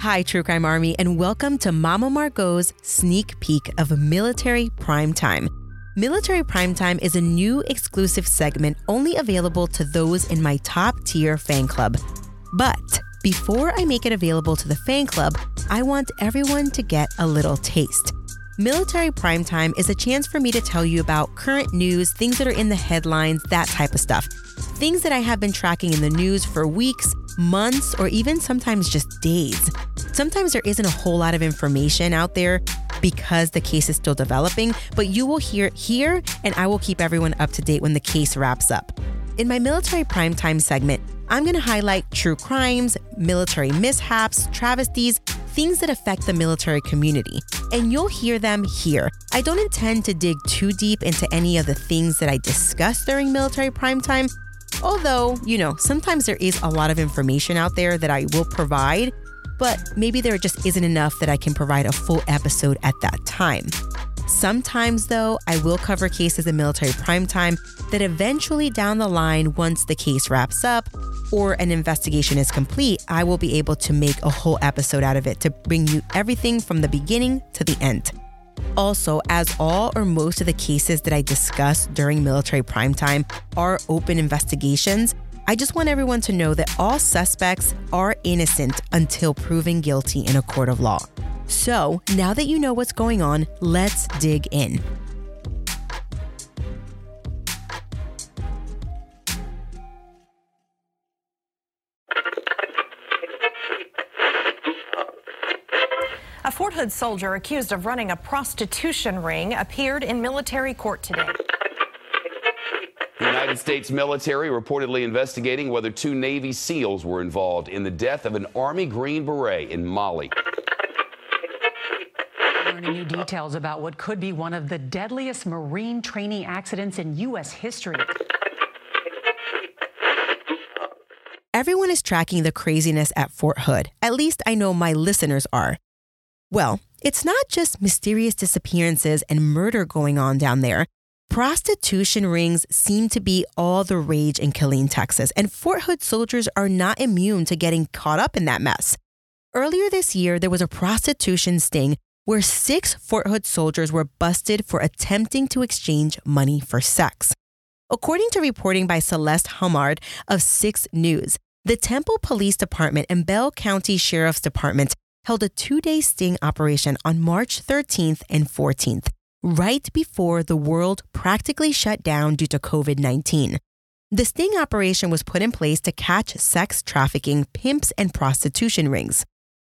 Hi, True Crime Army, and welcome to Mama Margot's sneak peek of Military Prime Time. Military Prime Time is a new exclusive segment only available to those in my top tier fan club. But before I make it available to the fan club, I want everyone to get a little taste. Military Prime Time is a chance for me to tell you about current news, things that are in the headlines, that type of stuff. Things that I have been tracking in the news for weeks, months, or even sometimes just days. Sometimes there isn't a whole lot of information out there because the case is still developing, but you will hear it here and I will keep everyone up to date when the case wraps up. In my military primetime segment, I'm going to highlight true crimes, military mishaps, travesties, things that affect the military community, and you'll hear them here. I don't intend to dig too deep into any of the things that I discuss during military primetime, although, you know, sometimes there is a lot of information out there that I will provide, but maybe there just isn't enough that I can provide a full episode at that time. Sometimes, though, I will cover cases in military primetime that eventually down the line, once the case wraps up or an investigation is complete, I will be able to make a whole episode out of it to bring you everything from the beginning to the end. Also, as all or most of the cases that I discuss during military primetime are open investigations, I just want everyone to know that all suspects are innocent until proven guilty in a court of law. So, now that you know what's going on, let's dig in. A Fort Hood soldier accused of running a prostitution ring appeared in military court today. The United States military reportedly investigating whether two Navy SEALs were involved in the death of an Army Green Beret in Mali. Learning new details about what could be one of the deadliest Marine training accidents in U.S. history. Everyone is tracking the craziness at Fort Hood. At least I know my listeners are. Well, it's not just mysterious disappearances and murder going on down there. Prostitution rings seem to be all the rage in Killeen, Texas, and Fort Hood soldiers are not immune to getting caught up in that mess. Earlier this year, there was a prostitution sting where six Fort Hood soldiers were busted for attempting to exchange money for sex. According to reporting by Celeste Humard of 6 News, the Temple Police Department and Bell County Sheriff's Department held a two day sting operation on March 13th and 14th, right before the world practically shut down due to COVID 19. The sting operation was put in place to catch sex trafficking, pimps, and prostitution rings.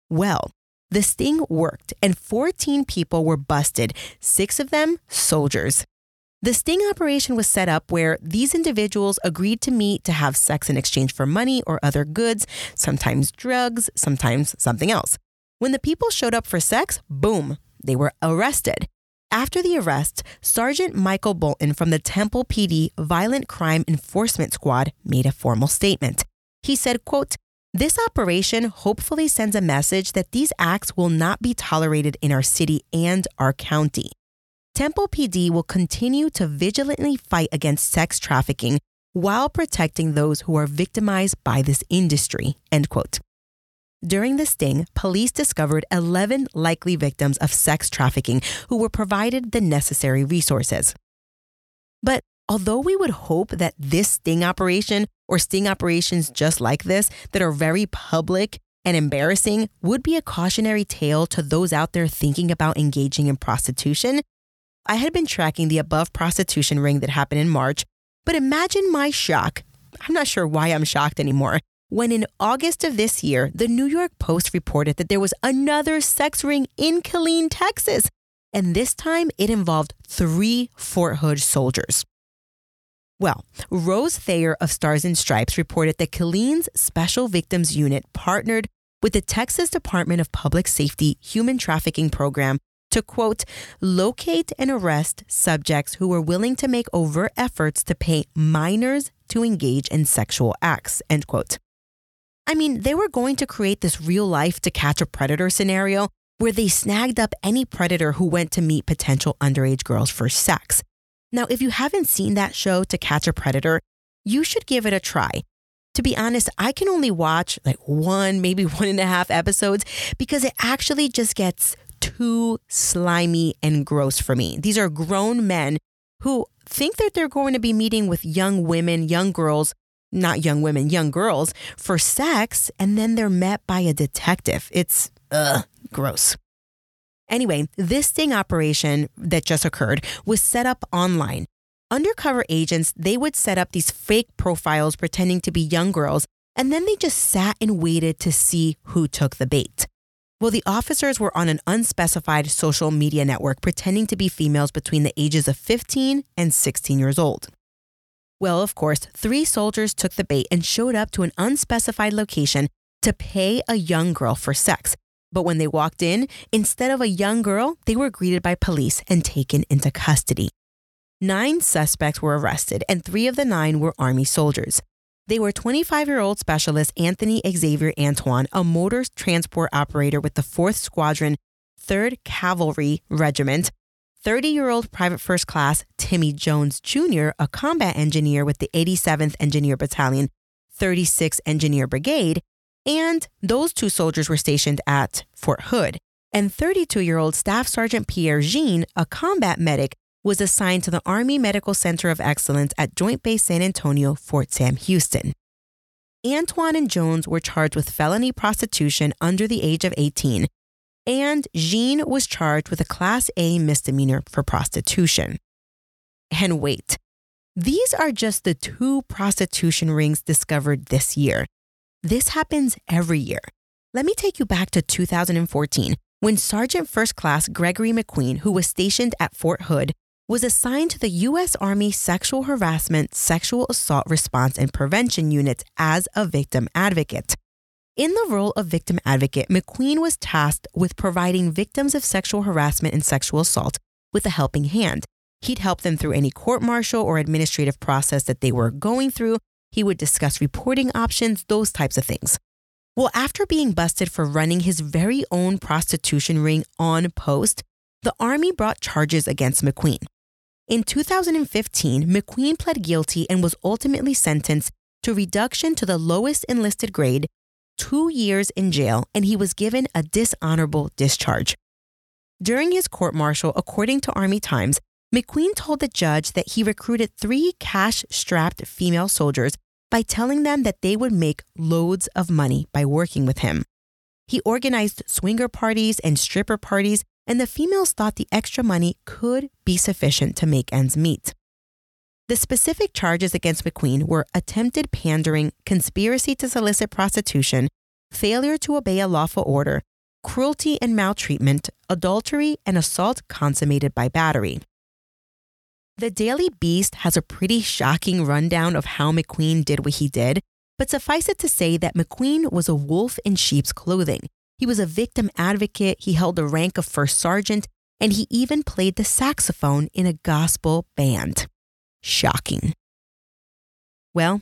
Well, the sting worked, and 14 people were busted, six of them soldiers. The sting operation was set up where these individuals agreed to meet to have sex in exchange for money or other goods, sometimes drugs, sometimes something else. When the people showed up for sex, boom, they were arrested. After the arrest, Sergeant Michael Bolton from the Temple PD Violent Crime Enforcement Squad made a formal statement. He said, quote, this operation hopefully sends a message that these acts will not be tolerated in our city and our county. Temple PD will continue to vigilantly fight against sex trafficking while protecting those who are victimized by this industry. End quote. During the sting, police discovered 11 likely victims of sex trafficking who were provided the necessary resources. But although we would hope that this sting operation or sting operations just like this that are very public and embarrassing would be a cautionary tale to those out there thinking about engaging in prostitution, I had been tracking the above prostitution ring that happened in March, but imagine my shock. I'm not sure why I'm shocked anymore. When in August of this year, the New York Post reported that there was another sex ring in Killeen, Texas, and this time it involved three Fort Hood soldiers. Well, Rose Thayer of Stars and Stripes reported that Killeen's Special Victims Unit partnered with the Texas Department of Public Safety Human Trafficking Program to quote, locate and arrest subjects who were willing to make overt efforts to pay minors to engage in sexual acts, end quote. I mean, they were going to create this real life to catch a predator scenario where they snagged up any predator who went to meet potential underage girls for sex. Now, if you haven't seen that show, To Catch a Predator, you should give it a try. To be honest, I can only watch like one, maybe one and a half episodes because it actually just gets too slimy and gross for me. These are grown men who think that they're going to be meeting with young women, young girls, not young women, young girls for sex, and then they're met by a detective. It's ugh, gross. Anyway, this sting operation that just occurred was set up online. Undercover agents, they would set up these fake profiles pretending to be young girls, and then they just sat and waited to see who took the bait. Well, the officers were on an unspecified social media network pretending to be females between the ages of 15 and 16 years old. Well, of course, three soldiers took the bait and showed up to an unspecified location to pay a young girl for sex. But when they walked in, instead of a young girl, they were greeted by police and taken into custody. Nine suspects were arrested, and three of the nine were Army soldiers. They were 25 year old specialist Anthony Xavier Antoine, a motor transport operator with the 4th Squadron, 3rd Cavalry Regiment, 30 year old Private First Class Timmy Jones Jr., a combat engineer with the 87th Engineer Battalion, 36th Engineer Brigade, and those two soldiers were stationed at Fort Hood. And 32 year old Staff Sergeant Pierre Jean, a combat medic, was assigned to the Army Medical Center of Excellence at Joint Base San Antonio, Fort Sam Houston. Antoine and Jones were charged with felony prostitution under the age of 18, and Jean was charged with a Class A misdemeanor for prostitution. And wait, these are just the two prostitution rings discovered this year. This happens every year. Let me take you back to 2014 when Sergeant First Class Gregory McQueen, who was stationed at Fort Hood, was assigned to the U.S. Army Sexual Harassment, Sexual Assault Response and Prevention Unit as a victim advocate. In the role of victim advocate, McQueen was tasked with providing victims of sexual harassment and sexual assault with a helping hand. He'd help them through any court martial or administrative process that they were going through he would discuss reporting options, those types of things. Well, after being busted for running his very own prostitution ring on post, the Army brought charges against McQueen. In 2015, McQueen pled guilty and was ultimately sentenced to reduction to the lowest enlisted grade, two years in jail, and he was given a dishonorable discharge. During his court martial, according to Army Times, McQueen told the judge that he recruited three cash strapped female soldiers by telling them that they would make loads of money by working with him. He organized swinger parties and stripper parties, and the females thought the extra money could be sufficient to make ends meet. The specific charges against McQueen were attempted pandering, conspiracy to solicit prostitution, failure to obey a lawful order, cruelty and maltreatment, adultery, and assault consummated by battery. The Daily Beast has a pretty shocking rundown of how McQueen did what he did, but suffice it to say that McQueen was a wolf in sheep's clothing. He was a victim advocate, he held the rank of first sergeant, and he even played the saxophone in a gospel band. Shocking. Well,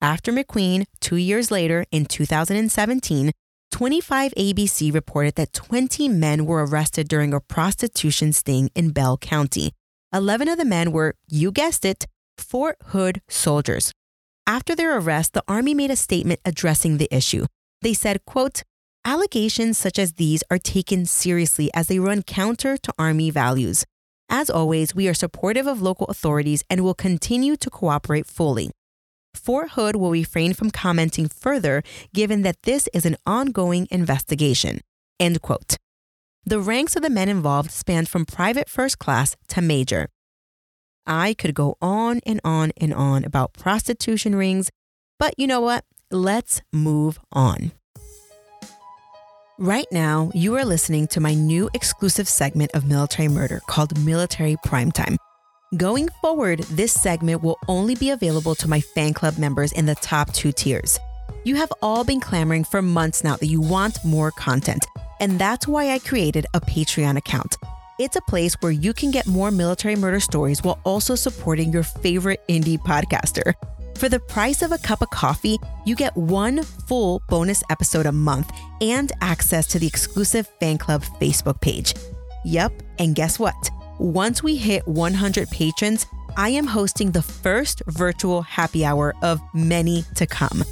after McQueen, two years later, in 2017, 25 ABC reported that 20 men were arrested during a prostitution sting in Bell County, 11 of the men were, you guessed it, Fort Hood soldiers. After their arrest, the Army made a statement addressing the issue. They said, quote, Allegations such as these are taken seriously as they run counter to Army values. As always, we are supportive of local authorities and will continue to cooperate fully. Fort Hood will refrain from commenting further given that this is an ongoing investigation. End quote. The ranks of the men involved spanned from private first class to major. I could go on and on and on about prostitution rings, but you know what? Let's move on. Right now, you are listening to my new exclusive segment of Military Murder called Military Primetime. Going forward, this segment will only be available to my fan club members in the top two tiers. You have all been clamoring for months now that you want more content, and that's why I created a Patreon account. It's a place where you can get more military murder stories while also supporting your favorite indie podcaster. For the price of a cup of coffee, you get one full bonus episode a month and access to the exclusive fan club Facebook page. Yep, and guess what? Once we hit 100 patrons, I am hosting the first virtual happy hour of many to come.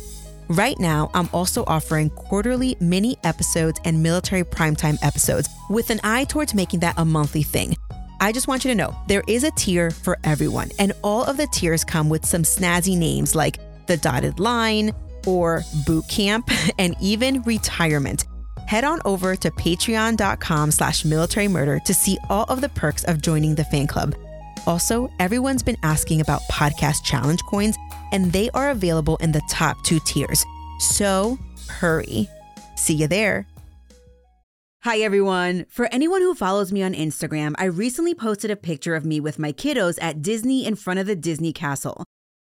Right now, I'm also offering quarterly mini episodes and military primetime episodes with an eye towards making that a monthly thing. I just want you to know there is a tier for everyone, and all of the tiers come with some snazzy names like the dotted line or boot camp and even retirement. Head on over to patreon.com slash military murder to see all of the perks of joining the fan club. Also, everyone's been asking about podcast challenge coins, and they are available in the top two tiers. So hurry. See you there. Hi, everyone. For anyone who follows me on Instagram, I recently posted a picture of me with my kiddos at Disney in front of the Disney castle.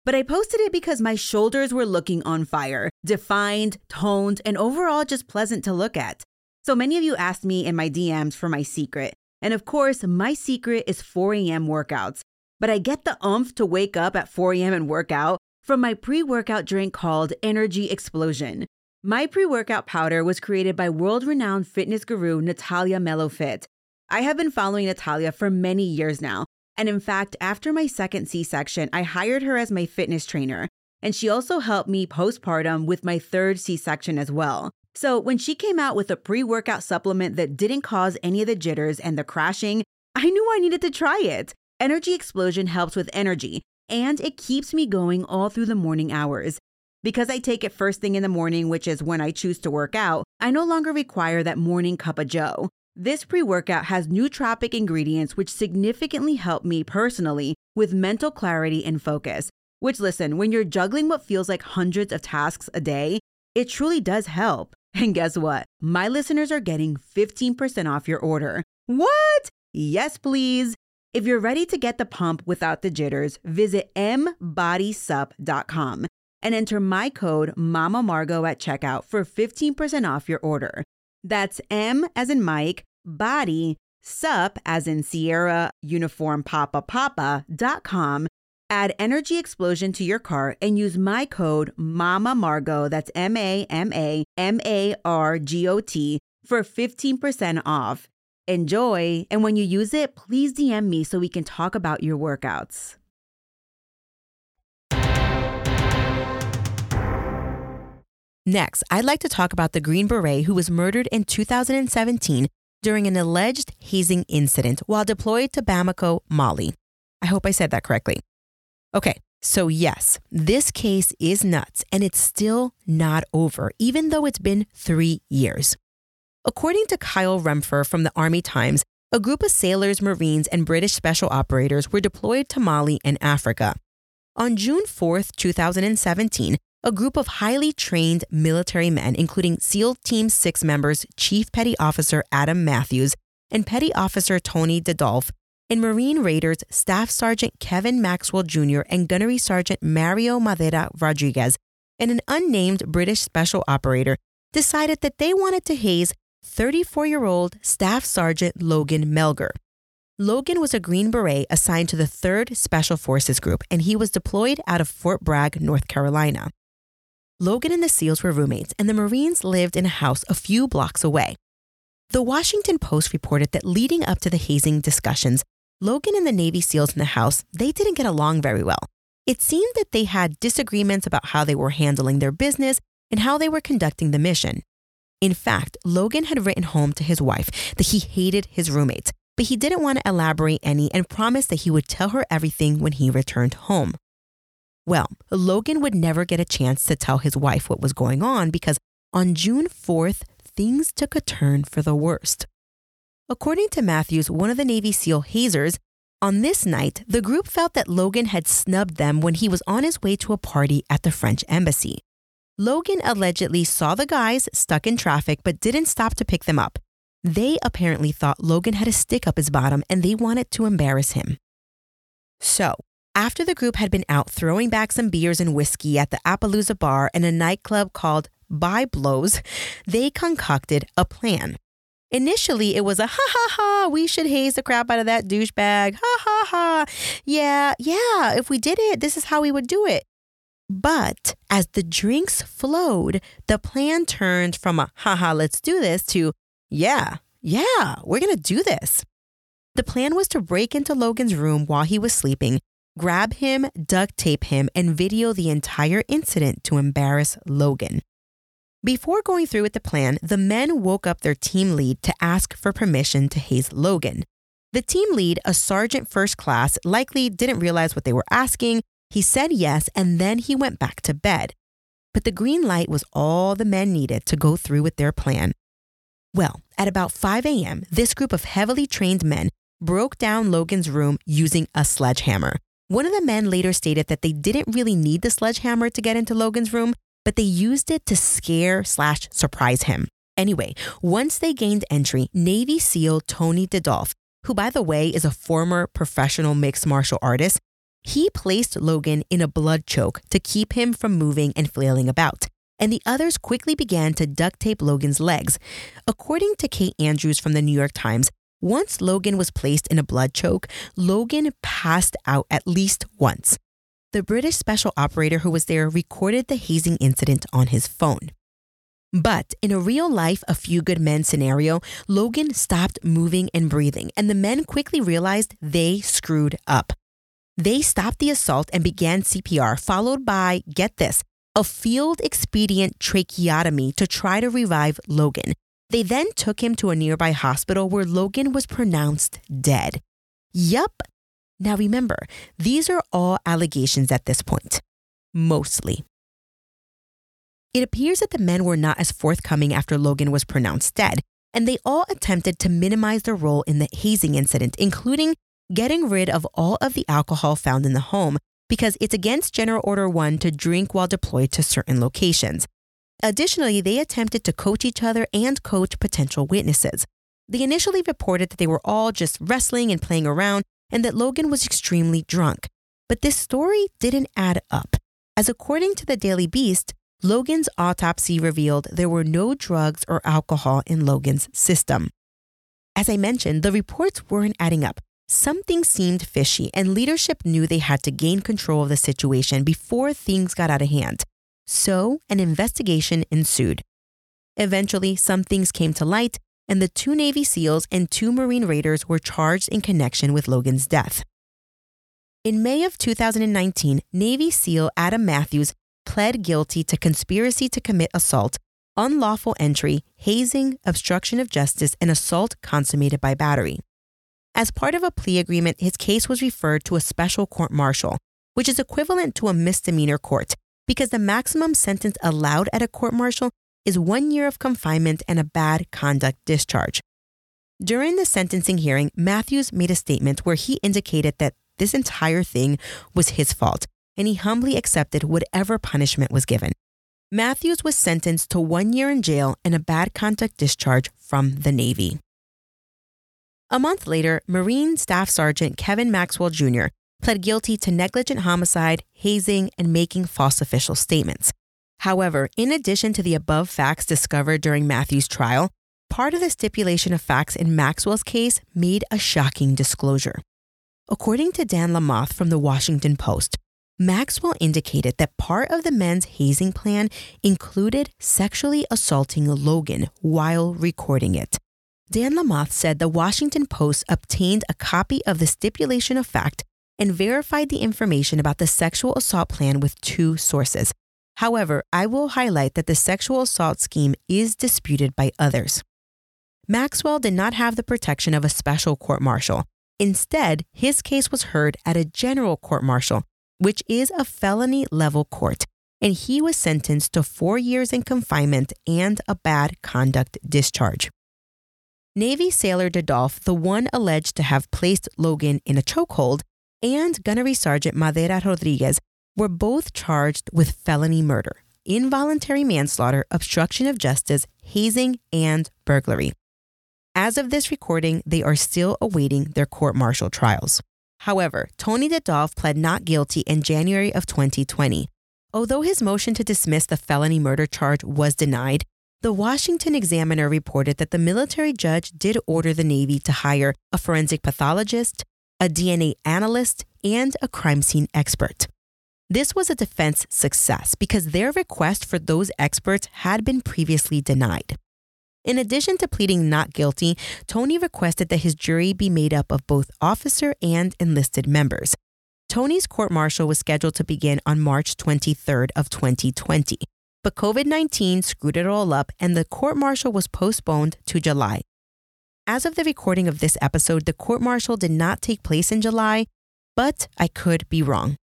But I posted it because my shoulders were looking on fire, defined, toned, and overall just pleasant to look at. So many of you asked me in my DMs for my secret. And of course, my secret is 4 a.m. workouts. But I get the umph to wake up at 4 a.m. and work out from my pre workout drink called Energy Explosion. My pre workout powder was created by world renowned fitness guru Natalia Melofit. I have been following Natalia for many years now. And in fact, after my second C section, I hired her as my fitness trainer. And she also helped me postpartum with my third C section as well. So when she came out with a pre workout supplement that didn't cause any of the jitters and the crashing, I knew I needed to try it. Energy Explosion helps with energy, and it keeps me going all through the morning hours. Because I take it first thing in the morning, which is when I choose to work out, I no longer require that morning cup of joe. This pre workout has nootropic ingredients which significantly help me personally with mental clarity and focus. Which, listen, when you're juggling what feels like hundreds of tasks a day, it truly does help. And guess what? My listeners are getting 15% off your order. What? Yes, please. If you're ready to get the pump without the jitters, visit mbodysup.com and enter my code Mama Margot at checkout for 15% off your order. That's M as in Mike, body, sup as in Sierra, uniform papa papa dot com. Add Energy Explosion to your cart and use my code Mama Margot, that's M A M A M A R G O T, for 15% off. Enjoy, and when you use it, please DM me so we can talk about your workouts. Next, I'd like to talk about the Green Beret who was murdered in 2017 during an alleged hazing incident while deployed to Bamako, Mali. I hope I said that correctly. Okay, so yes, this case is nuts and it's still not over, even though it's been three years. According to Kyle Rempfer from the Army Times, a group of sailors, Marines, and British special operators were deployed to Mali and Africa. On June 4, 2017, a group of highly trained military men, including SEAL Team 6 members Chief Petty Officer Adam Matthews and Petty Officer Tony Dedolph, and Marine Raiders Staff Sergeant Kevin Maxwell Jr. and Gunnery Sergeant Mario Madera Rodriguez, and an unnamed British special operator, decided that they wanted to haze 34 year old Staff Sergeant Logan Melgar. Logan was a Green Beret assigned to the 3rd Special Forces Group, and he was deployed out of Fort Bragg, North Carolina. Logan and the SEALs were roommates, and the Marines lived in a house a few blocks away. The Washington Post reported that leading up to the hazing discussions, Logan and the Navy SEALs in the house, they didn't get along very well. It seemed that they had disagreements about how they were handling their business and how they were conducting the mission. In fact, Logan had written home to his wife that he hated his roommates, but he didn't want to elaborate any and promised that he would tell her everything when he returned home. Well, Logan would never get a chance to tell his wife what was going on because on June 4th, things took a turn for the worst. According to Matthews, one of the Navy SEAL hazers, on this night, the group felt that Logan had snubbed them when he was on his way to a party at the French embassy. Logan allegedly saw the guys stuck in traffic but didn't stop to pick them up. They apparently thought Logan had a stick up his bottom and they wanted to embarrass him. So, After the group had been out throwing back some beers and whiskey at the Appaloosa bar and a nightclub called Byblos, they concocted a plan. Initially, it was a ha ha ha, we should haze the crap out of that douchebag. Ha ha ha. Yeah, yeah, if we did it, this is how we would do it. But as the drinks flowed, the plan turned from a haha, let's do this to yeah, yeah, we're gonna do this. The plan was to break into Logan's room while he was sleeping, grab him, duct tape him, and video the entire incident to embarrass Logan. Before going through with the plan, the men woke up their team lead to ask for permission to haze Logan. The team lead, a sergeant first class, likely didn't realize what they were asking. He said yes, and then he went back to bed. But the green light was all the men needed to go through with their plan. Well, at about 5 a.m., this group of heavily trained men broke down Logan's room using a sledgehammer. One of the men later stated that they didn't really need the sledgehammer to get into Logan's room but they used it to scare slash surprise him. Anyway, once they gained entry, Navy SEAL Tony Dedolph, who by the way is a former professional mixed martial artist, he placed Logan in a blood choke to keep him from moving and flailing about. And the others quickly began to duct tape Logan's legs. According to Kate Andrews from the New York Times, once Logan was placed in a blood choke, Logan passed out at least once. The British special operator who was there recorded the hazing incident on his phone. But in a real life, a few good men scenario, Logan stopped moving and breathing, and the men quickly realized they screwed up. They stopped the assault and began CPR, followed by, get this, a field expedient tracheotomy to try to revive Logan. They then took him to a nearby hospital where Logan was pronounced dead. Yup, now remember, these are all allegations at this point, mostly. It appears that the men were not as forthcoming after Logan was pronounced dead, and they all attempted to minimize their role in the hazing incident, including getting rid of all of the alcohol found in the home because it's against General Order 1 to drink while deployed to certain locations. Additionally, they attempted to coach each other and coach potential witnesses. They initially reported that they were all just wrestling and playing around, and that Logan was extremely drunk. But this story didn't add up, as according to the Daily Beast, Logan's autopsy revealed there were no drugs or alcohol in Logan's system. As I mentioned, the reports weren't adding up. Something seemed fishy, and leadership knew they had to gain control of the situation before things got out of hand. So, an investigation ensued. Eventually, some things came to light, and the two Navy SEALs and two Marine Raiders were charged in connection with Logan's death. In May of 2019, Navy SEAL Adam Matthews pled guilty to conspiracy to commit assault, unlawful entry, hazing, obstruction of justice, and assault consummated by battery. As part of a plea agreement, his case was referred to a special court martial, which is equivalent to a misdemeanor court, because the maximum sentence allowed at a court martial is one year of confinement and a bad conduct discharge. During the sentencing hearing, Matthews made a statement where he indicated that this entire thing was his fault and he humbly accepted whatever punishment was given. Matthews was sentenced to one year in jail and a bad conduct discharge from the Navy. A month later, Marine Staff Sergeant Kevin Maxwell Jr. pled guilty to negligent homicide, hazing, and making false official statements. However, in addition to the above facts discovered during Matthew's trial, part of the stipulation of facts in Maxwell's case made a shocking disclosure. According to Dan Lamothe from the Washington Post, Maxwell indicated that part of the men's hazing plan included sexually assaulting Logan while recording it. Dan Lamothe said the Washington Post obtained a copy of the stipulation of fact and verified the information about the sexual assault plan with two sources However, I will highlight that the sexual assault scheme is disputed by others. Maxwell did not have the protection of a special court martial. Instead, his case was heard at a general court martial, which is a felony level court, and he was sentenced to four years in confinement and a bad conduct discharge. Navy sailor Dedolph, the one alleged to have placed Logan in a chokehold, and Gunnery Sergeant Madera Rodriguez were both charged with felony murder, involuntary manslaughter, obstruction of justice, hazing, and burglary. As of this recording, they are still awaiting their court martial trials. However, Tony Dedolph pled not guilty in January of 2020. Although his motion to dismiss the felony murder charge was denied, the Washington Examiner reported that the military judge did order the Navy to hire a forensic pathologist, a DNA analyst, and a crime scene expert. This was a defense success because their request for those experts had been previously denied. In addition to pleading not guilty, Tony requested that his jury be made up of both officer and enlisted members. Tony's court martial was scheduled to begin on March 23rd of 2020, but COVID-19 screwed it all up and the court martial was postponed to July. As of the recording of this episode, the court martial did not take place in July, but I could be wrong.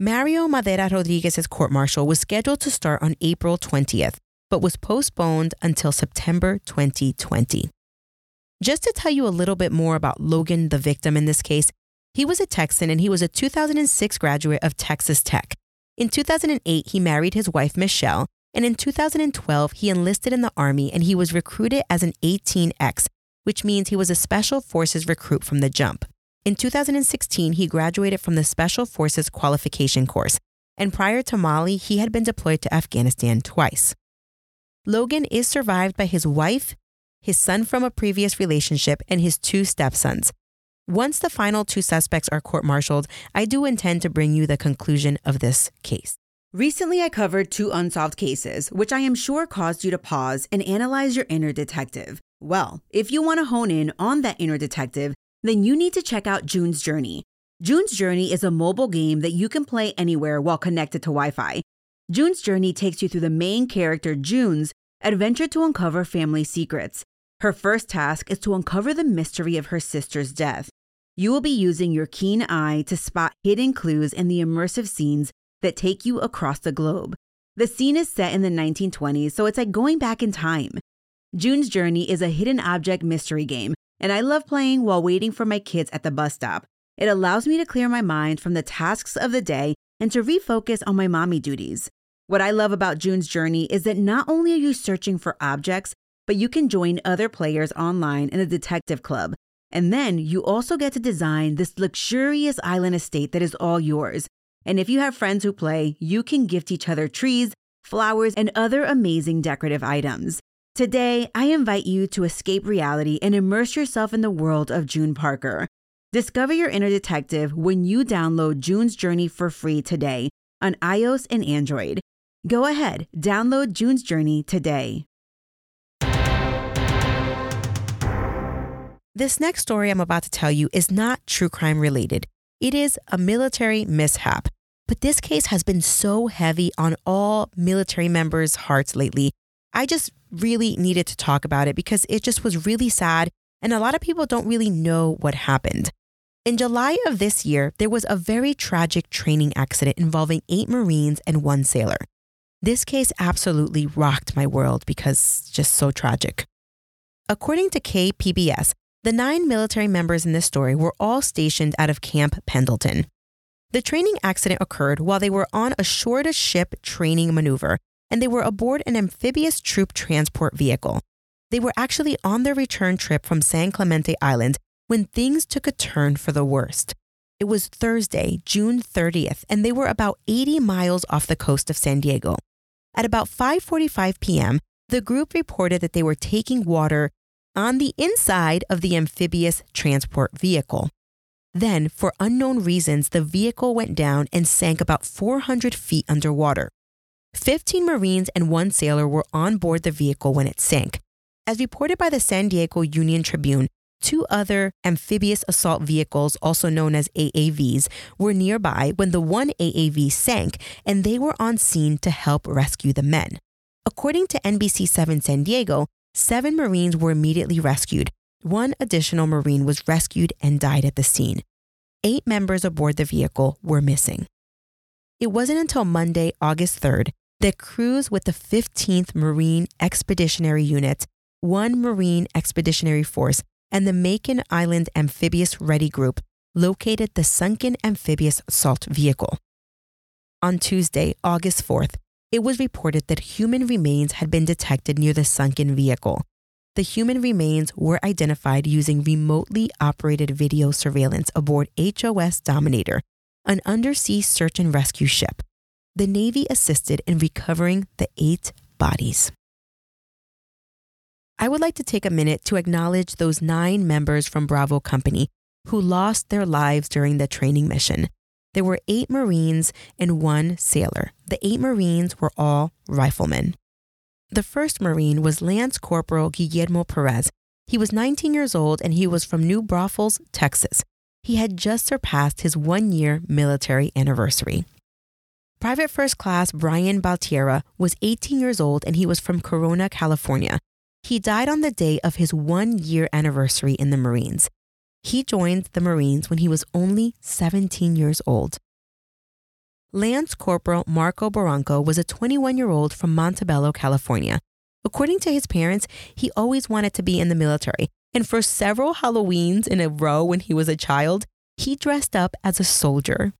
Mario Madera Rodriguez's court martial was scheduled to start on April 20th, but was postponed until September 2020. Just to tell you a little bit more about Logan, the victim in this case, he was a Texan and he was a 2006 graduate of Texas Tech. In 2008, he married his wife, Michelle, and in 2012, he enlisted in the Army and he was recruited as an 18X, which means he was a Special Forces recruit from the jump. In 2016, he graduated from the Special Forces Qualification Course, and prior to Mali, he had been deployed to Afghanistan twice. Logan is survived by his wife, his son from a previous relationship, and his two stepsons. Once the final two suspects are court martialed, I do intend to bring you the conclusion of this case. Recently, I covered two unsolved cases, which I am sure caused you to pause and analyze your inner detective. Well, if you want to hone in on that inner detective, then you need to check out June's Journey. June's Journey is a mobile game that you can play anywhere while connected to Wi Fi. June's Journey takes you through the main character, June's, adventure to uncover family secrets. Her first task is to uncover the mystery of her sister's death. You will be using your keen eye to spot hidden clues in the immersive scenes that take you across the globe. The scene is set in the 1920s, so it's like going back in time. June's Journey is a hidden object mystery game and I love playing while waiting for my kids at the bus stop. It allows me to clear my mind from the tasks of the day and to refocus on my mommy duties. What I love about June's journey is that not only are you searching for objects, but you can join other players online in a detective club. And then you also get to design this luxurious island estate that is all yours. And if you have friends who play, you can gift each other trees, flowers, and other amazing decorative items. Today, I invite you to escape reality and immerse yourself in the world of June Parker. Discover your inner detective when you download June's Journey for free today on iOS and Android. Go ahead, download June's Journey today. This next story I'm about to tell you is not true crime related. It is a military mishap. But this case has been so heavy on all military members' hearts lately. I just really needed to talk about it because it just was really sad and a lot of people don't really know what happened. In July of this year, there was a very tragic training accident involving eight Marines and one sailor. This case absolutely rocked my world because just so tragic. According to KPBS, the nine military members in this story were all stationed out of Camp Pendleton. The training accident occurred while they were on a shore to ship training maneuver and they were aboard an amphibious troop transport vehicle. They were actually on their return trip from San Clemente Island when things took a turn for the worst. It was Thursday, June 30th, and they were about 80 miles off the coast of San Diego. At about 5:45 p.m., the group reported that they were taking water on the inside of the amphibious transport vehicle. Then, for unknown reasons, the vehicle went down and sank about 400 feet underwater. 15 Marines and one sailor were on board the vehicle when it sank. As reported by the San Diego Union Tribune, two other amphibious assault vehicles, also known as AAVs, were nearby when the one AAV sank and they were on scene to help rescue the men. According to NBC7 San Diego, seven Marines were immediately rescued. One additional Marine was rescued and died at the scene. Eight members aboard the vehicle were missing. It wasn't until Monday, August 3rd, that crews with the 15th Marine Expeditionary Unit, 1 Marine Expeditionary Force, and the Makin Island Amphibious Ready Group located the sunken amphibious assault vehicle. On Tuesday, August 4th, it was reported that human remains had been detected near the sunken vehicle. The human remains were identified using remotely operated video surveillance aboard HOS Dominator, an undersea search and rescue ship. The Navy assisted in recovering the eight bodies. I would like to take a minute to acknowledge those nine members from Bravo Company who lost their lives during the training mission. There were eight Marines and one sailor. The eight Marines were all riflemen. The first Marine was Lance Corporal Guillermo Perez. He was 19 years old and he was from New Braunfels, Texas. He had just surpassed his one year military anniversary. Private First Class Bryan Baltierra was 18 years old and he was from Corona, California. He died on the day of his one year anniversary in the Marines. He joined the Marines when he was only 17 years old. Lance Corporal Marco Barranco was a 21 year old from Montebello, California. According to his parents, he always wanted to be in the military, and for several Halloweens in a row when he was a child, he dressed up as a soldier.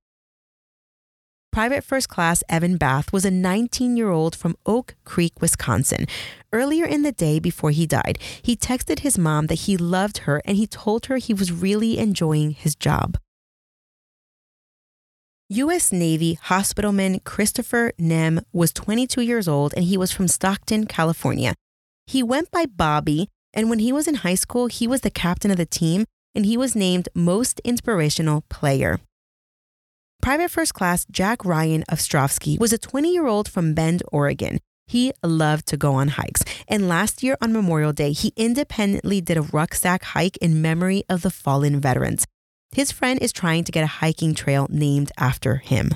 Private First Class Evan Bath was a 19 year old from Oak Creek, Wisconsin. Earlier in the day before he died, he texted his mom that he loved her and he told her he was really enjoying his job. U.S. Navy hospitalman Christopher Gnem was 22 years old and he was from Stockton, California. He went by Bobby, and when he was in high school, he was the captain of the team and he was named Most Inspirational Player. Private First Class Jack Ryan of Ostrovsky was a 20 year old from Bend, Oregon. He loved to go on hikes, and last year on Memorial Day, he independently did a rucksack hike in memory of the fallen veterans. His friend is trying to get a hiking trail named after him.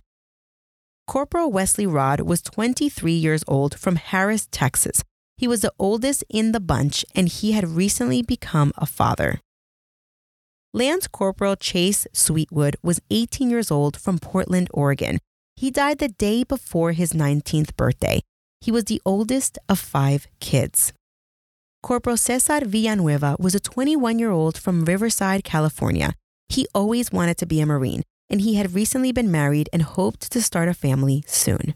Corporal Wesley Rodd was 23 years old from Harris, Texas. He was the oldest in the bunch, and he had recently become a father. Lance Corporal Chase Sweetwood was 18 years old from Portland, Oregon. He died the day before his 19th birthday. He was the oldest of five kids. Corporal Cesar Villanueva was a 21 year old from Riverside, California. He always wanted to be a Marine, and he had recently been married and hoped to start a family soon.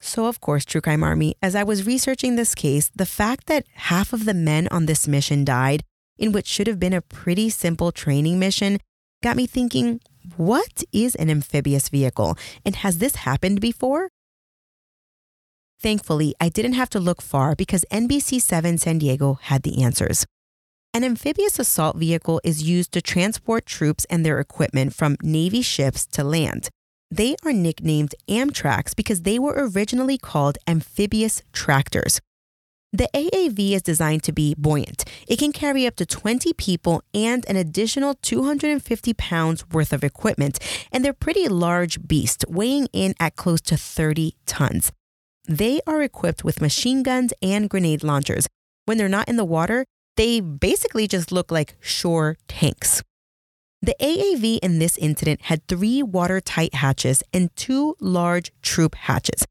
So, of course, True Crime Army, as I was researching this case, the fact that half of the men on this mission died in what should have been a pretty simple training mission got me thinking what is an amphibious vehicle and has this happened before? Thankfully, I didn't have to look far because NBC7 San Diego had the answers. An amphibious assault vehicle is used to transport troops and their equipment from Navy ships to land. They are nicknamed Amtraks because they were originally called amphibious tractors. The AAV is designed to be buoyant. It can carry up to 20 people and an additional 250 pounds worth of equipment, and they're pretty large beasts, weighing in at close to 30 tons. They are equipped with machine guns and grenade launchers. When they're not in the water, they basically just look like shore tanks. The AAV in this incident had three watertight hatches and two large troop hatches.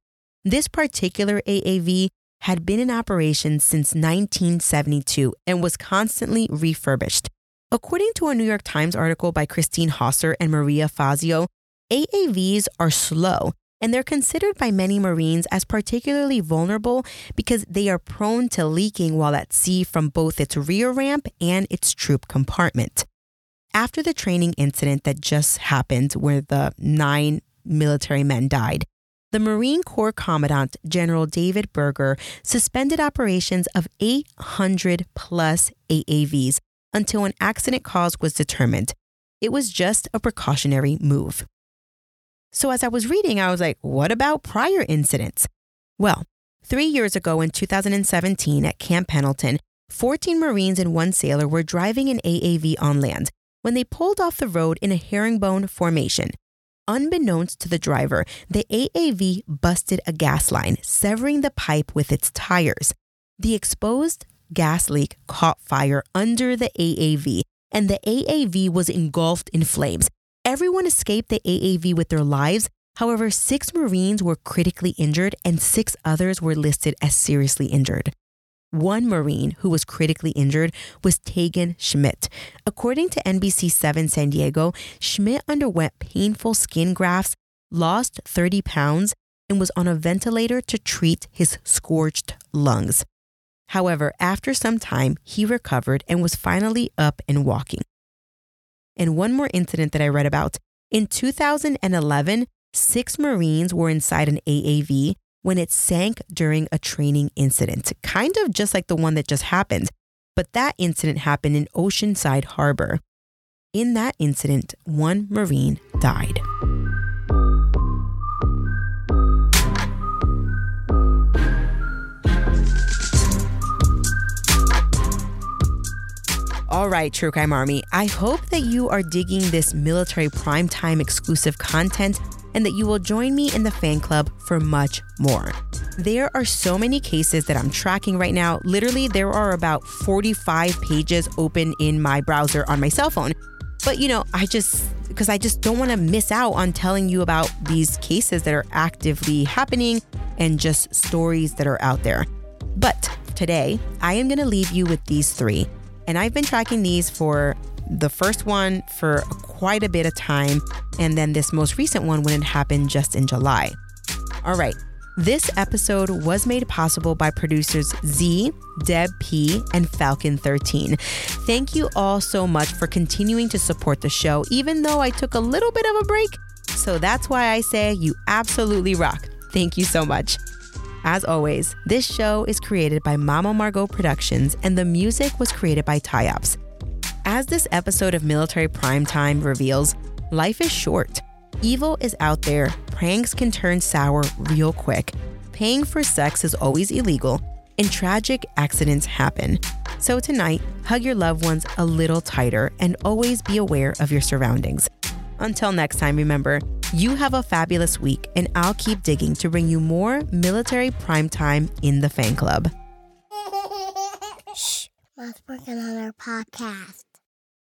This particular AAV had been in operation since 1972 and was constantly refurbished. According to a New York Times article by Christine Hauser and Maria Fazio, AAVs are slow and they're considered by many Marines as particularly vulnerable because they are prone to leaking while at sea from both its rear ramp and its troop compartment. After the training incident that just happened, where the nine military men died, the Marine Corps Commandant General David Berger suspended operations of 800 plus AAVs until an accident cause was determined. It was just a precautionary move. So, as I was reading, I was like, what about prior incidents? Well, three years ago in 2017 at Camp Pendleton, 14 Marines and one sailor were driving an AAV on land when they pulled off the road in a herringbone formation. Unbeknownst to the driver, the AAV busted a gas line, severing the pipe with its tires. The exposed gas leak caught fire under the AAV, and the AAV was engulfed in flames. Everyone escaped the AAV with their lives. However, six Marines were critically injured and six others were listed as seriously injured. One Marine who was critically injured was Tegan Schmidt. According to NBC7 San Diego, Schmidt underwent painful skin grafts, lost 30 pounds, and was on a ventilator to treat his scorched lungs. However, after some time, he recovered and was finally up and walking. And one more incident that I read about in 2011, six Marines were inside an AAV when it sank during a training incident, kind of just like the one that just happened. But that incident happened in Oceanside Harbor. In that incident, one Marine died. All right, True Crime Army, I hope that you are digging this military primetime exclusive content and that you will join me in the fan club for much more. There are so many cases that I'm tracking right now. Literally, there are about 45 pages open in my browser on my cell phone. But you know, I just, because I just don't want to miss out on telling you about these cases that are actively happening and just stories that are out there. But today, I am going to leave you with these three. And I've been tracking these for the first one for quite a bit of time, and then this most recent one when it happened just in July. All right. This episode was made possible by producers Z, Deb P, and Falcon 13. Thank you all so much for continuing to support the show, even though I took a little bit of a break. So that's why I say you absolutely rock. Thank you so much. As always, this show is created by Mama Margot Productions and the music was created by Tyops. As this episode of Military Prime Time reveals, life is short. Evil is out there, pranks can turn sour real quick, paying for sex is always illegal, and tragic accidents happen. So tonight, hug your loved ones a little tighter and always be aware of your surroundings. Until next time, remember, you have a fabulous week, and I'll keep digging to bring you more military prime time in the fan club. Shh, Mom's working on our podcast.